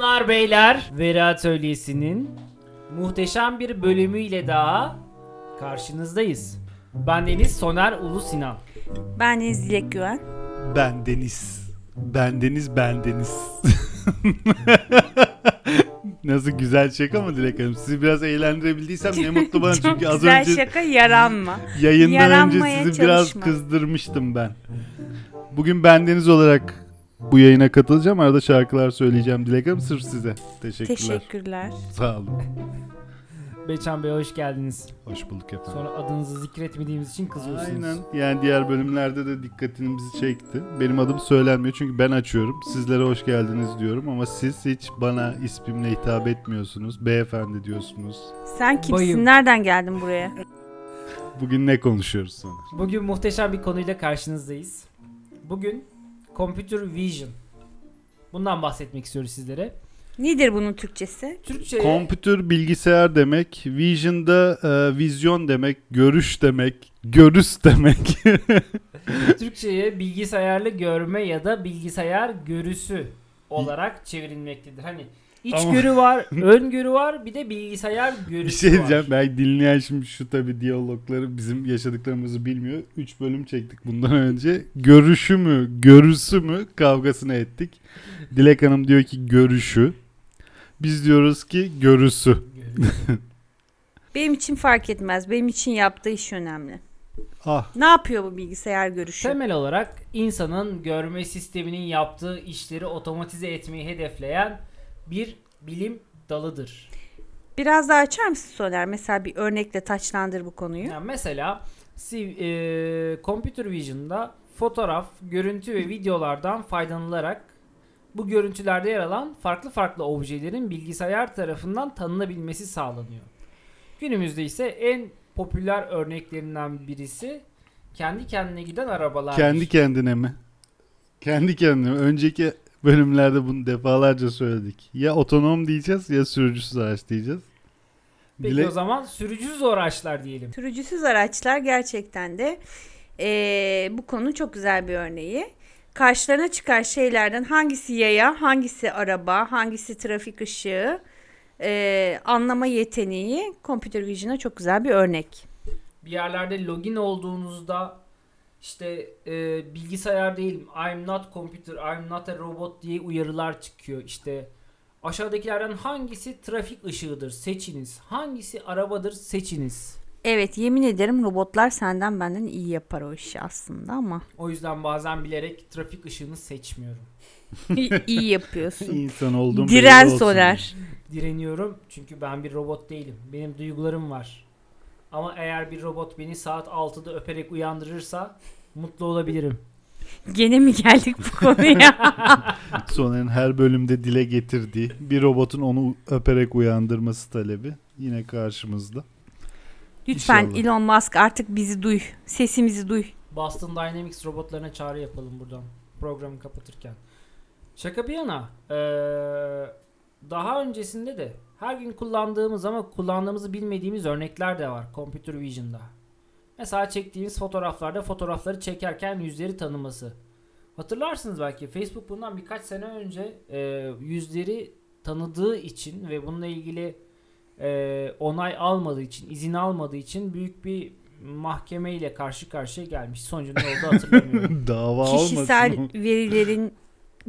Hanımlar beyler Veri Atölyesi'nin muhteşem bir bölümüyle daha karşınızdayız. Ben Deniz Soner Ulu Sinan. Ben Deniz Dilek Güven. Ben Deniz. Ben Deniz, ben Deniz. Nasıl güzel şaka mı Dilek Hanım? Sizi biraz eğlendirebildiysem ne mutlu bana Çok çünkü az güzel önce şaka yaranma. yayından Yaranmaya önce sizi biraz çalışma. kızdırmıştım ben. Bugün ben Deniz olarak bu yayına katılacağım. Arada şarkılar söyleyeceğim Dilek Hanım sırf size. Teşekkürler. Teşekkürler. Sağ olun. Beçan Bey hoş geldiniz. Hoş bulduk efendim. Sonra adınızı zikretmediğimiz için kızıyorsunuz. Aynen. Yani diğer bölümlerde de dikkatimizi çekti. Benim adım söylenmiyor çünkü ben açıyorum. Sizlere hoş geldiniz diyorum ama siz hiç bana ismimle hitap etmiyorsunuz. Beyefendi diyorsunuz. Sen kimsin? Bayım. Nereden geldin buraya? Bugün ne konuşuyoruz sonra? Bugün muhteşem bir konuyla karşınızdayız. Bugün Computer Vision. Bundan bahsetmek istiyoruz sizlere. Nedir bunun Türkçesi? Türkçe'ye Kompütür bilgisayar demek, vision'da e, vizyon demek, görüş demek, görüs demek. Türkçe'ye bilgisayarlı görme ya da bilgisayar görüsü olarak çevrilmektedir. Hani iç Ama- var, ön görü var, bir de bilgisayar görüsü bir şey diyeceğim. var. Belki dinleyen şimdi şu tabi diyalogları bizim yaşadıklarımızı bilmiyor. 3 bölüm çektik bundan önce. Görüşü mü, görüsü mü kavgasını ettik. Dilek Hanım diyor ki görüşü. Biz diyoruz ki görüsü. Benim için fark etmez. Benim için yaptığı iş önemli. Ah Ne yapıyor bu bilgisayar görüşü? Temel olarak insanın görme sisteminin yaptığı işleri otomatize etmeyi hedefleyen bir bilim dalıdır. Biraz daha açar mısın Soner? Mesela bir örnekle taçlandır bu konuyu. Yani mesela e, Computer Vision'da fotoğraf, görüntü ve videolardan faydalanılarak bu görüntülerde yer alan farklı farklı objelerin bilgisayar tarafından tanınabilmesi sağlanıyor. Günümüzde ise en popüler örneklerinden birisi kendi kendine giden arabalar. kendi kendine mi? Kendi kendine mi? Önceki bölümlerde bunu defalarca söyledik. Ya otonom diyeceğiz ya sürücüsüz araç diyeceğiz. Peki Dilek- o zaman sürücüsüz araçlar diyelim. Sürücüsüz araçlar gerçekten de eee, bu konu çok güzel bir örneği. Karşılarına çıkan şeylerden hangisi yaya, hangisi araba, hangisi trafik ışığı eee, anlama yeteneği Computer Vision'a çok güzel bir örnek. bir yerlerde login olduğunuzda işte e, bilgisayar değilim, I'm not computer, I'm not a robot diye uyarılar çıkıyor. İşte aşağıdakilerden hangisi trafik ışığıdır seçiniz. Hangisi arabadır seçiniz. Evet yemin ederim robotlar senden benden iyi yapar o işi aslında ama O yüzden bazen bilerek trafik ışığını seçmiyorum. iyi yapıyorsun. İnsan olduğum Diren. Soner. Direniyorum çünkü ben bir robot değilim. Benim duygularım var. Ama eğer bir robot beni saat 6'da öperek uyandırırsa mutlu olabilirim. Gene mi geldik bu konuya? Soner'in her bölümde dile getirdiği bir robotun onu öperek uyandırması talebi yine karşımızda. Lütfen İnşallah. Elon Musk artık bizi duy. Sesimizi duy. Boston Dynamics robotlarına çağrı yapalım buradan programı kapatırken. Şaka bir yana eee, daha öncesinde de her gün kullandığımız ama kullandığımızı bilmediğimiz örnekler de var Computer Vision'da. Mesela çektiğimiz fotoğraflarda fotoğrafları çekerken yüzleri tanıması. Hatırlarsınız belki Facebook bundan birkaç sene önce eee, yüzleri tanıdığı için ve bununla ilgili eee, onay almadığı için, izin almadığı için büyük bir mahkemeyle karşı karşıya gelmiş. Sonucu ne oldu hatırlamıyorum. Dava Kişisel olmasın. verilerin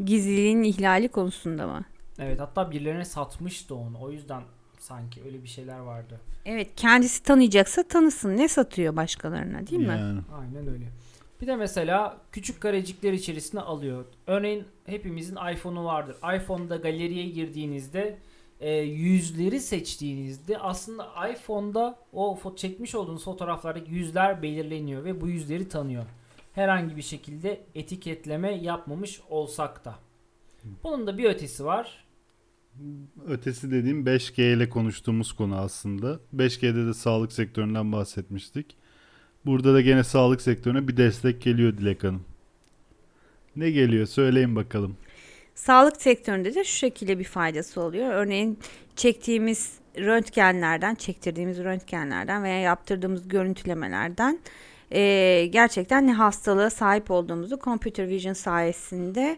gizliliğinin ihlali konusunda mı? Evet hatta birilerine satmıştı onu. O yüzden sanki öyle bir şeyler vardı. Evet kendisi tanıyacaksa tanısın. Ne satıyor başkalarına değil mi? Yani. Aynen öyle. Bir de mesela küçük karecikler içerisine alıyor. Örneğin hepimizin iPhone'u vardır. iPhone'da galeriye girdiğinizde e, yüzleri seçtiğinizde aslında iPhone'da o fo- çekmiş olduğunuz fotoğraflardaki yüzler belirleniyor ve bu yüzleri tanıyor. Herhangi bir şekilde etiketleme yapmamış olsak da. Bunun da bir ötesi var. Ötesi dediğim 5G ile konuştuğumuz konu aslında. 5G'de de sağlık sektöründen bahsetmiştik. Burada da gene sağlık sektörüne bir destek geliyor Dilek Hanım. Ne geliyor söyleyin bakalım. Sağlık sektöründe de şu şekilde bir faydası oluyor. Örneğin çektiğimiz röntgenlerden, çektirdiğimiz röntgenlerden veya yaptırdığımız görüntülemelerden eee, gerçekten ne hastalığa sahip olduğumuzu Computer Vision sayesinde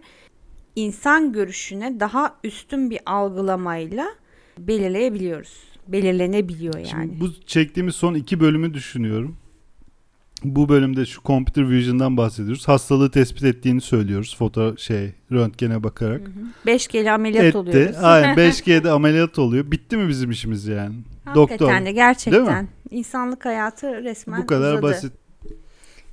insan görüşüne daha üstün bir algılamayla belirleyebiliyoruz. Belirlenebiliyor yani. Şimdi bu çektiğimiz son iki bölümü düşünüyorum. Bu bölümde şu computer vision'dan bahsediyoruz. Hastalığı tespit ettiğini söylüyoruz. Foto şey röntgene bakarak. 5G'li ameliyat Etti. oluyoruz. Aynen 5G'de ameliyat oluyor. Bitti mi bizim işimiz yani? Hakikaten Doktor. de Değil gerçekten insanlık hayatı resmen Bu kadar uzadı. basit.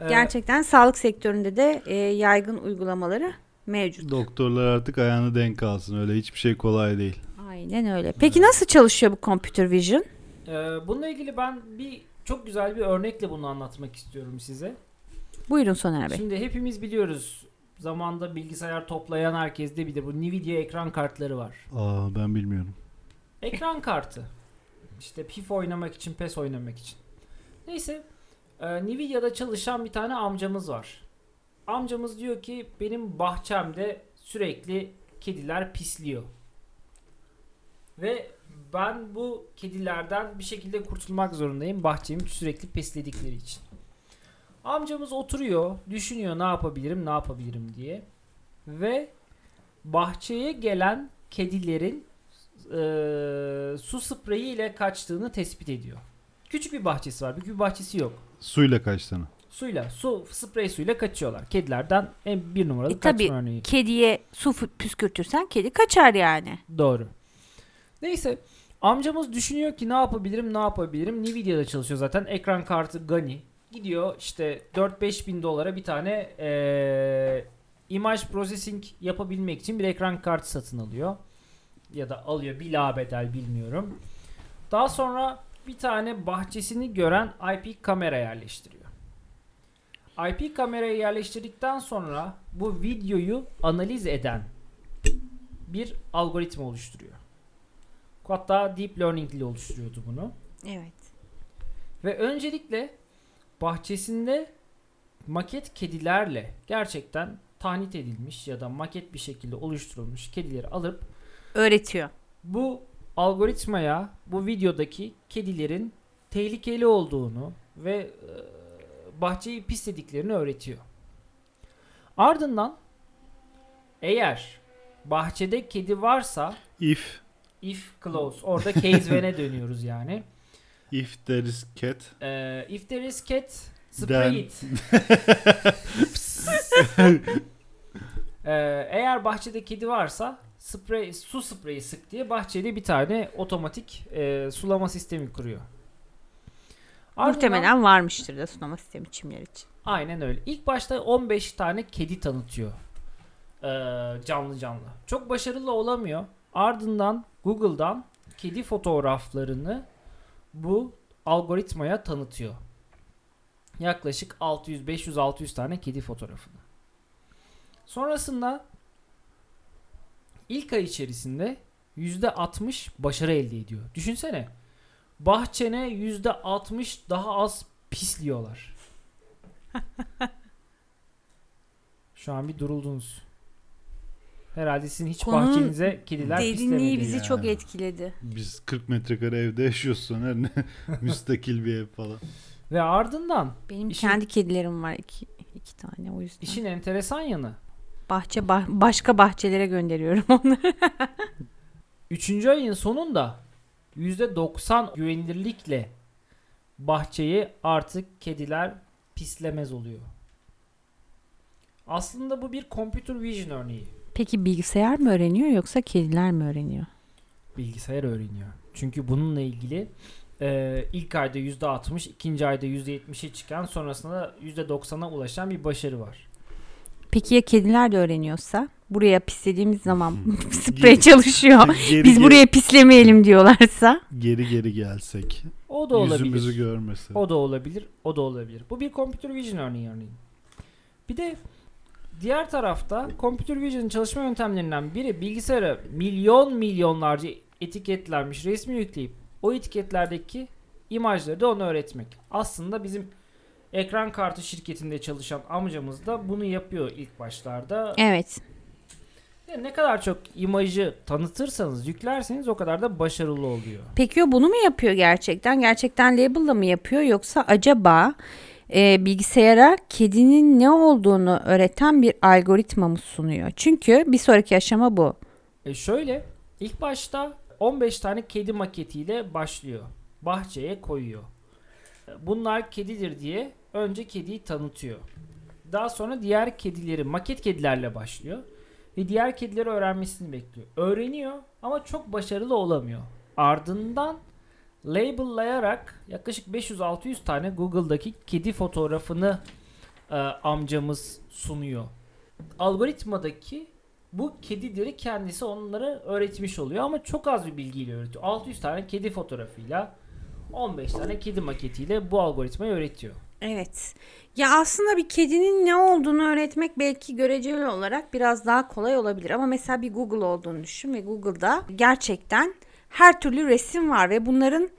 Ee, Gerçekten sağlık sektöründe de e, yaygın uygulamaları mevcut. Doktorlar artık ayağını denk alsın. Öyle hiçbir şey kolay değil. Aynen öyle. Peki nasıl çalışıyor bu computer vision? Ee, bununla ilgili ben bir çok güzel bir örnekle bunu anlatmak istiyorum size. Buyurun Soner Bey. Şimdi hepimiz biliyoruz. Zamanda bilgisayar toplayan herkes de bilir. Bu Nvidia ekran kartları var. Aa ben bilmiyorum. Ekran kartı. İşte PIF oynamak için, PES oynamak için. Neyse. E, Nvidia'da çalışan bir tane amcamız var. Amcamız diyor ki benim bahçemde sürekli kediler pisliyor. Ve ben bu kedilerden bir şekilde kurtulmak zorundayım. Bahçemi sürekli pisledikleri için. Amcamız oturuyor, düşünüyor ne yapabilirim, ne yapabilirim diye. Ve bahçeye gelen kedilerin eee, su spreyi ile kaçtığını tespit ediyor. Küçük bir bahçesi var. Büyük bir bahçesi yok. Suyla kaç tane? Suyla, su sprey suyla kaçıyorlar. Kedilerden en bir numaralı E, kaçma tabii. örneği. Kediye su püskürtürsen kedi kaçar yani. Doğru. Neyse amcamız düşünüyor ki ne yapabilirim ne yapabilirim. Nvidia'da çalışıyor zaten. Ekran kartı Gani. Gidiyor işte 4-5 bin dolara bir tane eee imaj processing yapabilmek için bir ekran kartı satın alıyor. Ya da alıyor bila bedel bilmiyorum. Daha sonra bir tane bahçesini gören IP kamera yerleştiriyor. IP kamerayı yerleştirdikten sonra bu videoyu analiz eden bir algoritma oluşturuyor. Hatta deep learning ile oluşturuyordu bunu. Evet. Ve öncelikle bahçesinde maket kedilerle gerçekten tahnit edilmiş ya da maket bir şekilde oluşturulmuş kedileri alıp Öğretiyor. bu algoritmaya bu videodaki kedilerin tehlikeli olduğunu ve e, bahçeyi pislediklerini öğretiyor. Ardından eğer bahçede kedi varsa If if close orada case when'e dönüyoruz yani. if there is cat Ee, if there is cat Then- spray it. Ee, eğer bahçede kedi varsa sprey su spreyi sık diye bahçede bir tane otomatik e, sulama sistemi kuruyor. Ardından- Muhtemelen varmıştır da sulama sistemi çimler için. Aynen öyle. İlk başta 15 tane kedi tanıtıyor. Ee, canlı canlı. Çok başarılı olamıyor. Ardından Google'dan kedi fotoğraflarını bu algoritmaya tanıtıyor. Yaklaşık 600 500 600 tane kedi fotoğrafını. Sonrasında ilk ay içerisinde %60 başarı elde ediyor. Düşünsene. Bahçene %60 daha az pisliyorlar. Şu an bir duruldunuz. Herhalde sizin hiç Konunun bahçenize kediler Derinliği pislemedi. bizi ya. çok etkiledi. biz 40 metrekare evde yaşıyoruz Soner ne? Müstakil bir ev falan. Ve ardından Benim İşin- kendi kedilerim var iki, iki tane o yüzden. işin enteresan yanı. Bahçe bah- başka bahçelere gönderiyorum onları. Üçüncü ayın sonunda %90 güvenilirlikle bahçeyi artık kediler pislemez oluyor. Aslında bu bir computer vision örneği. Peki bilgisayar mı öğreniyor yoksa kediler mi öğreniyor? bilgisayar öğreniyor. Çünkü bununla ilgili e, ilk ayda %60, ikinci ayda %70'e çıkan sonrasında %90'a ulaşan bir başarı var. Peki ya kediler de öğreniyorsa? Buraya pislediğimiz zaman sprey Geri- çalışıyor. Geri, Biz geri, buraya pislemeyelim diyorlarsa. geri geri gelsek. O da olabilir. Yüzümüzü görmese. O da olabilir. O da olabilir. Bu bir computer vision örneği örneğin. Bir de diğer tarafta computer vision çalışma yöntemlerinden biri bilgisayara milyon milyonlarca etiketlenmiş resmi yükleyip o etiketlerdeki imajları da ona öğretmek. Aslında bizim ekran kartı şirketinde çalışan amcamız da bunu yapıyor ilk başlarda. Evet. Yani ne kadar çok imajı tanıtırsanız, yüklerseniz o kadar da başarılı oluyor. Peki o bunu mu yapıyor gerçekten? Gerçekten label'la mı yapıyor yoksa acaba e, bilgisayara kedinin ne olduğunu öğreten bir algoritma mı sunuyor? Çünkü bir sonraki aşama bu. E şöyle ilk başta 15 tane kedi maketiyle başlıyor. Bahçeye koyuyor. Bunlar kedidir diye önce kediyi tanıtıyor. Daha sonra diğer kedileri maket kedilerle başlıyor. Ve diğer kedileri öğrenmesini bekliyor. Öğreniyor ama çok başarılı olamıyor. Ardından label'layarak yaklaşık 500-600 tane Google'daki kedi fotoğrafını e, amcamız sunuyor. Algoritmadaki bu kedileri kendisi onlara öğretmiş oluyor ama çok az bir bilgiyle öğretiyor. 600 tane kedi fotoğrafıyla 15 tane kedi maketiyle bu algoritmayı öğretiyor. Evet. Ya aslında bir kedinin ne olduğunu öğretmek belki göreceli olarak biraz daha kolay olabilir. Ama mesela bir Google olduğunu düşün ve Google'da gerçekten her türlü resim var ve bunların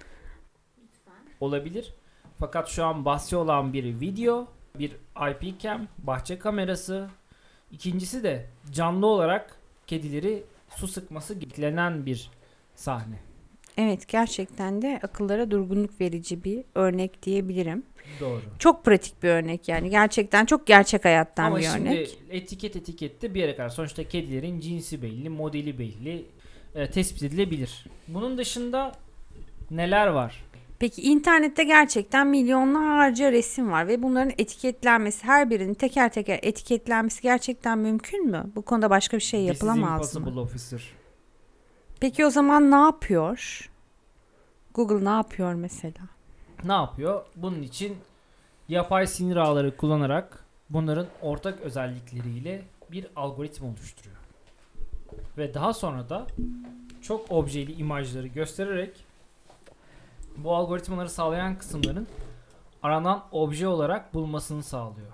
Olabilir. Fakat şu an bahsi olan bir video, bir IP cam, bahçe kamerası. İkincisi de canlı olarak kedileri su sıkması beklenen bir sahne. Evet gerçekten de akıllara durgunluk verici bir örnek diyebilirim. Doğru. Çok pratik bir örnek yani gerçekten çok gerçek hayattan Ama bir şimdi örnek. etiket etikette bir yere kadar. Sonuçta kedilerin cinsi belli, modeli belli, e, tespit edilebilir. Bunun dışında neler var? Peki internette gerçekten milyonlarca resim var ve bunların etiketlenmesi her birinin teker teker etiketlenmesi gerçekten mümkün mü? Bu konuda başka bir şey This is yapılamaz mı? officer. Peki o zaman ne yapıyor? Google ne yapıyor mesela? Ne yapıyor? Bunun için yapay sinir ağları kullanarak bunların ortak özellikleriyle bir algoritma oluşturuyor. Ve daha sonra da çok objeli imajları göstererek bu algoritmaları sağlayan kısımların aranan obje olarak bulmasını sağlıyor.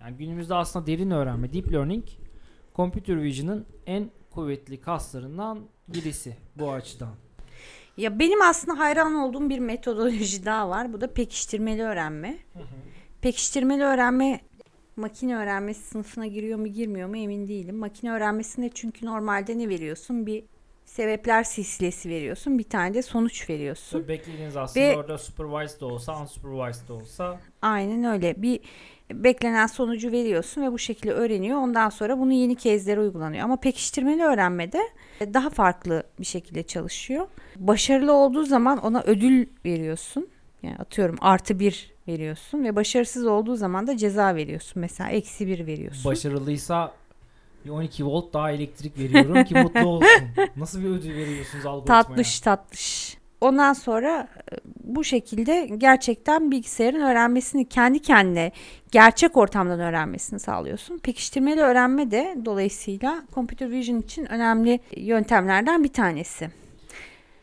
Yani günümüzde aslında derin öğrenme, deep learning, computer vision'ın en kuvvetli kaslarından birisi bu açıdan. Ya benim aslında hayran olduğum bir metodoloji daha var. Bu da pekiştirmeli öğrenme. Pekiştirmeli öğrenme makine öğrenmesi sınıfına giriyor mu girmiyor mu emin değilim. Makine öğrenmesinde çünkü normalde ne veriyorsun? Bir sebepler silsilesi veriyorsun. Bir tane de sonuç veriyorsun. Beklediğiniz aslında Ve- orada supervised de olsa, unsupervised de olsa Aynen öyle. Bir beklenen sonucu veriyorsun ve bu şekilde öğreniyor. Ondan sonra bunu yeni kezdere uygulanıyor. Ama pekiştirmeli öğrenmede daha farklı bir şekilde çalışıyor. Başarılı olduğu zaman ona ödül veriyorsun. Yani atıyorum artı bir veriyorsun ve başarısız olduğu zaman da ceza veriyorsun. Mesela eksi bir veriyorsun. başarılıysa bir 12 volt daha elektrik veriyorum ki mutlu olsun. Nasıl bir ödül veriyorsunuz algoritmaya? Tatlış tatlış. Ondan sonra e, bu şekilde gerçekten bilgisayarın öğrenmesini kendi kendine gerçek ortamdan öğrenmesini sağlıyorsun. Pekiştirmeli öğrenme de dolayısıyla computer vision için önemli yöntemlerden bir tanesi.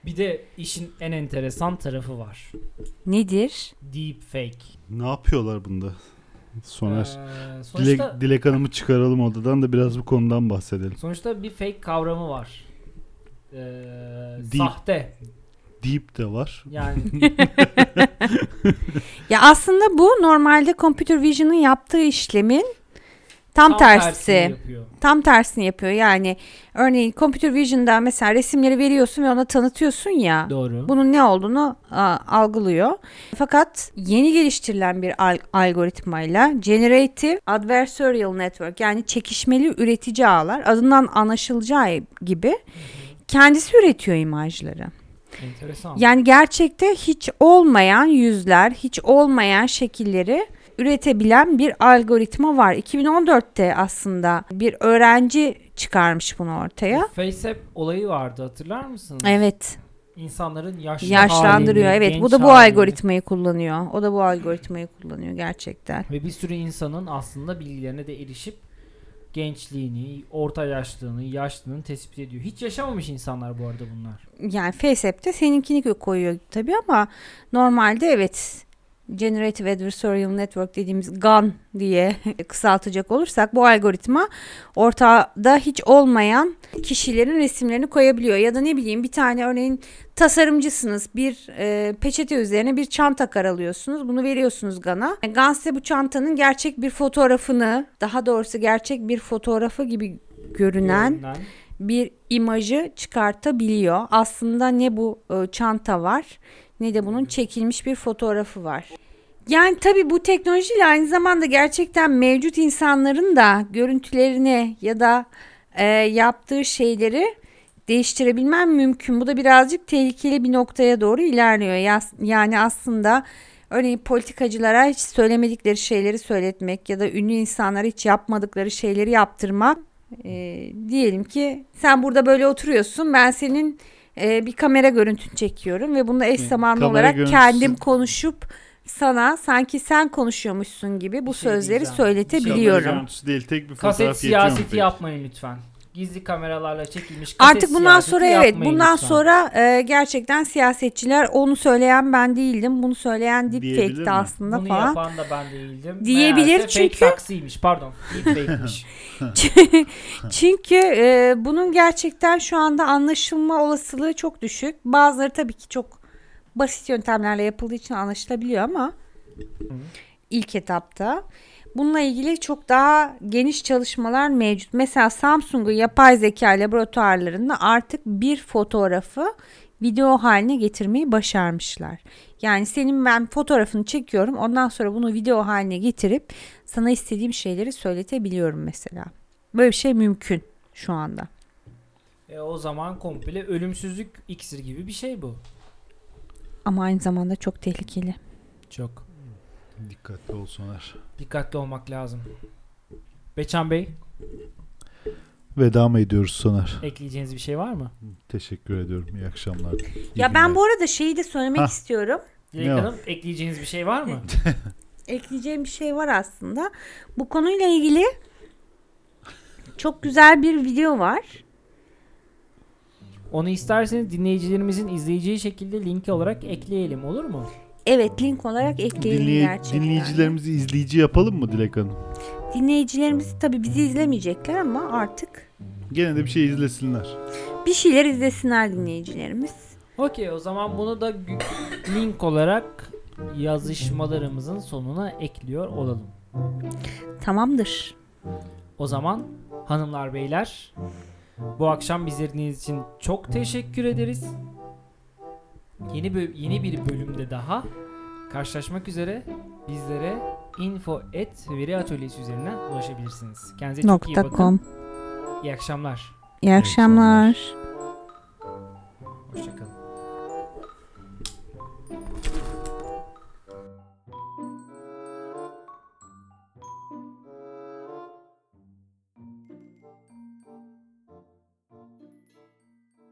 Bir de işin en enteresan tarafı var. Nedir? Deep fake. Ne yapıyorlar bunda? Soner. Ee, Dilek, sonuçta, Dilek Hanım'ı çıkaralım odadan da biraz bu konudan bahsedelim. sonuçta bir fake kavramı var. Ee, Deep. sahte. Deep de var. Yani Ya aslında bu normalde computer vision'ın yaptığı işlemin tam, tersi. tersini yapıyor. tam tersini yapıyor. Yani örneğin computer vision'da mesela resimleri veriyorsun ve ona tanıtıyorsun ya. Doğru. Bunun ne olduğunu a, algılıyor. Fakat yeni geliştirilen bir al- algoritmayla Generative Adversarial Network yani çekişmeli üretici ağlar adından anlaşılacağı gibi kendisi üretiyor imajları. Enteresan. Yani gerçekte hiç olmayan yüzler, hiç olmayan şekilleri üretebilen bir algoritma var. 2014'te aslında bir öğrenci çıkarmış bunu ortaya. FaceApp olayı vardı hatırlar mısınız? Evet, İnsanların yaşlı yaşlandırıyor. halini, Evet, bu da bu halini algoritmayı kullanıyor. O da bu algoritmayı kullanıyor gerçekten. Ve bir sürü insanın aslında bilgilerine de erişip gençliğini, orta yaşlılığını, yaşlılığını tespit ediyor. Hiç yaşamamış insanlar bu arada bunlar. Yani FaceApp'te seninkini koyuyor tabii ama normalde evet Generative Adversarial Network dediğimiz GAN diye kısaltacak olursak bu algoritma ortada hiç olmayan kişilerin resimlerini koyabiliyor. Ya da ne bileyim bir tane örneğin tasarımcısınız bir e, peçete üzerine bir çanta karalıyorsunuz bunu veriyorsunuz GAN'a. GAN size bu çantanın gerçek bir fotoğrafını daha doğrusu gerçek bir fotoğrafı gibi görünen Görünen. bir imajı çıkartabiliyor. Aslında ne bu e, çanta var ne de bunun çekilmiş bir fotoğrafı var. Yani tabii bu teknolojiyle aynı zamanda gerçekten mevcut insanların da görüntülerini ya da e, yaptığı şeyleri değiştirebilmem mümkün. Bu da birazcık tehlikeli bir noktaya doğru ilerliyor. Yani aslında örneğin politikacılara hiç söylemedikleri şeyleri söyletmek ya da ünlü insanlara hiç yapmadıkları şeyleri yaptırmak. E, diyelim ki sen burada böyle oturuyorsun ben senin e, bir kamera görüntünü çekiyorum ve bunda eş zamanlı kamera olarak görüntüsü- kendim konuşup sana sanki sen konuşuyormuşsun gibi bu Bir şey sözleri diyeceğim. Kamera söyletebiliyorum. görüntüsü değil tek bir fotoğraf Kaset yetiyor mu siyaseti peki? yapmayın lütfen. Gizli kameralarla çekilmiş kaset Artık bundan sonra evet bundan lütfen. sonra e, gerçekten siyasetçiler onu söyleyen ben değildim. Bunu söyleyen deepfake'ti mi? aslında Bunu falan. yapan da ben değildim. Diyebilir Meğerse çünkü- Fake taksiymiş pardon. Çünkü e, bunun gerçekten şu anda anlaşılma olasılığı çok düşük. Bazıları tabii ki çok basit yöntemlerle yapıldığı için anlaşılabiliyor ama ilk etapta bununla ilgili çok daha geniş çalışmalar mevcut. Mesela Samsung'un yapay zeka laboratuvarlarında artık bir fotoğrafı video haline getirmeyi başarmışlar. Yani senin ben fotoğrafını çekiyorum ondan sonra bunu video haline getirip sana istediğim şeyleri söyletebiliyorum mesela. Böyle bir şey mümkün şu anda. E, o zaman komple ölümsüzlük iksir gibi bir şey bu. Ama aynı zamanda çok tehlikeli. Çok. Dikkatli ol Soner. Dikkatli olmak lazım. Beçan Bey Veda mı ediyoruz Soner? ekleyeceğiniz bir şey var mı? Teşekkür ediyorum. İyi akşamlar. İyi Ya ben günler. bu arada şeyi de söylemek Hah. istiyorum. Dilek? Hanım ekleyeceğiniz bir şey var mı? Ekleyeceğim bir şey var aslında. Bu konuyla ilgili çok güzel bir video var. Onu isterseniz dinleyicilerimizin izleyeceği şekilde linki olarak ekleyelim olur mu? Evet link olarak ekleyelim Dinley- gerçekten. dinleyicilerimizi izleyici yapalım mı Dilek Hanım? Dinleyicilerimiz tabii bizi izlemeyecekler ama artık Gene de bir şey izlesinler. bir şeyler izlesinler dinleyicilerimiz. Okey o zaman bunu da gü- link olarak yazışmalarımızın sonuna ekliyor olalım. Tamamdır. O zaman hanımlar beyler bu akşam bizi izlediğiniz için çok teşekkür ederiz yeni böl- yeni bir bölümde daha karşılaşmak üzere bizlere info et veri atölyesi üzerinden ulaşabilirsiniz. Kendinize çok iyi bakın. İyi akşamlar. İyi akşamlar. Hoşçakalın.